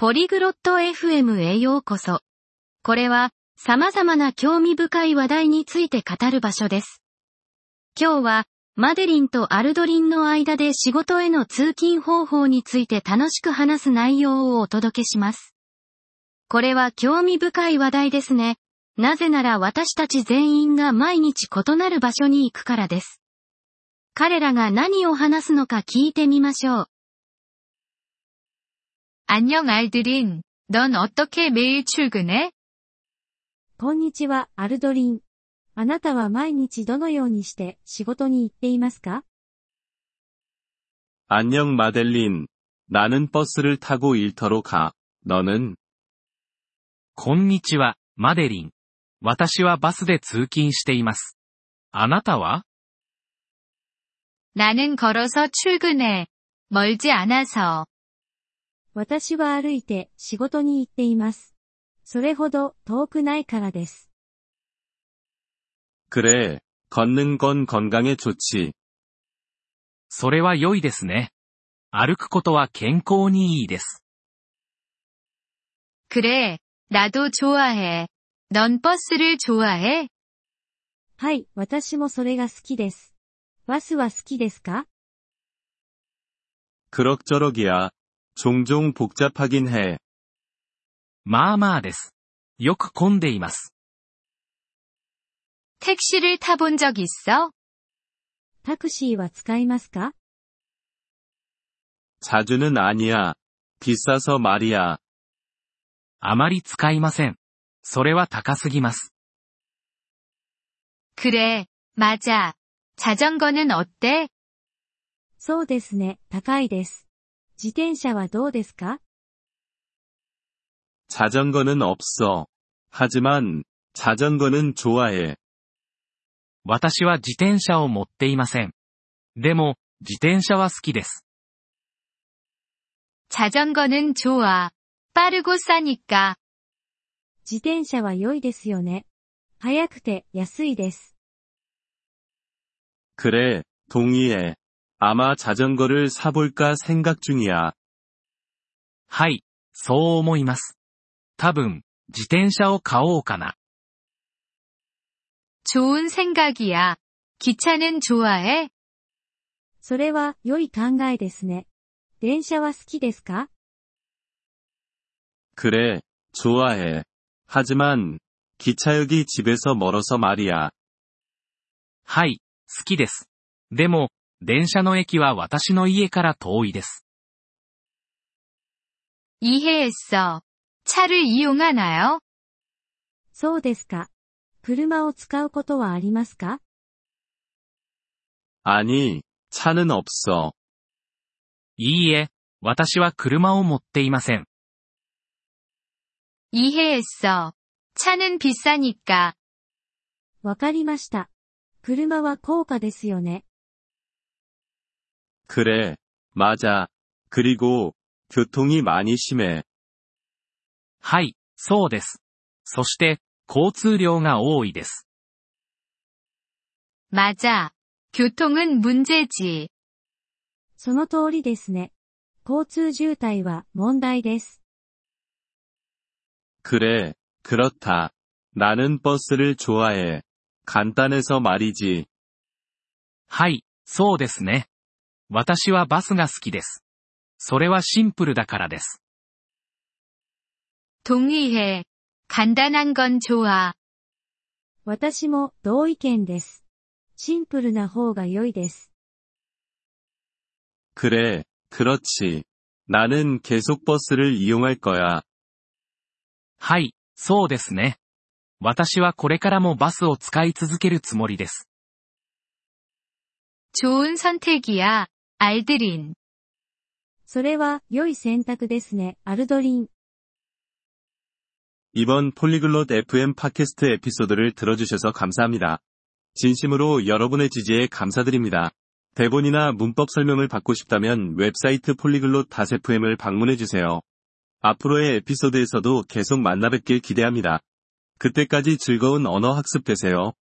ポリグロット FM へようこそ。これは、様々な興味深い話題について語る場所です。今日は、マデリンとアルドリンの間で仕事への通勤方法について楽しく話す内容をお届けします。これは興味深い話題ですね。なぜなら私たち全員が毎日異なる場所に行くからです。彼らが何を話すのか聞いてみましょう。 안녕 알드린, 넌 어떻게 매일 출근해? こんにちは、アルドリン。あなたは毎日どのようにして仕事に行っていますか 안녕 마델린. 나는 버스를 타고 일터로 가. 너는? こんにちは、マデリン。私はバスで通勤しています。あなたは 나는 걸어서 출근해. 멀지 않아서. 私は歩いて仕事に行っています。それほど遠くないからです。 그래. 걷는 건 건강에 좋지. それは良いですね。歩くことは健康にいいです。 그래, 나도 좋아해. 넌 버스를 좋아해? はい、私もそれが好きです。バスは好きですか 그럭저럭이야. 종종 복잡하긴 해. まあまあです。よく混んでいます。 택시를 타본 적 있어? タクシーは使いますか 자주는 아니야. 비싸서 말이야. あまり使いません。それは高すぎます。 그래, 맞아. 자전거는 어때? そうですね、高いです。 自転車はどうですか 자전거는 없어. 하지만, 자전거는 좋아해. 私は自転車を持っていません。でも、自転車は好きです。 자전거는 좋아. 빠르고 싸니까. 自転車は良いですよね。速くて安いです。 그래, 동의해. 아마 자전거를 사볼까 생각 중이야. はい、そう思います。多分、自転車を買おうかな。 좋은 생각이야. 기차는 좋아해? それは良い考えですね。電車は好きですか 그래, 좋아해. 하지만, 기차역이 집에서 멀어서 말이야. はい、好きです。でも、 電車の駅は私の家から遠いです。 이해했어. 차를 이용하나요? そうですか。車を使うことはありますか 아니, 차는 없어. いいえ、私は車を持っていません。 이해했어. 차는 비싸니까. わかりました。車は高価ですよね。 그래, 맞아. 그리고, 교통이 많이 심해. はい、そうです。そして、交通量が多いです。 맞아. 교통은 문제지. その通りですね。交通渋滞は問題です。 그래, 그렇다. 나는 버스를 좋아해. 간단해서 말이지. はい、そうですね。 私はバスが好きです。それはシンプルだからです。 동의해. 간단한 건 좋아. 私も同意見です。シンプルな方が良いです。 그래, 그렇지. 나는 계속 버스를 이용할 거야. はい、そうですね。私はこれからもバスを使い続けるつもりです。 좋은 선택이야. 알드린. それは良い選択ですね、アルドリン。 이번 폴리글롯 FM 팟캐스트 에피소드를 들어주셔서 감사합니다. 진심으로 여러분의 지지에 감사드립니다. 대본이나 문법 설명을 받고 싶다면 웹사이트 폴리글롯 FM을 방문해주세요. 앞으로의 에피소드에서도 계속 만나뵙길 기대합니다. 그때까지 즐거운 언어 학습 되세요.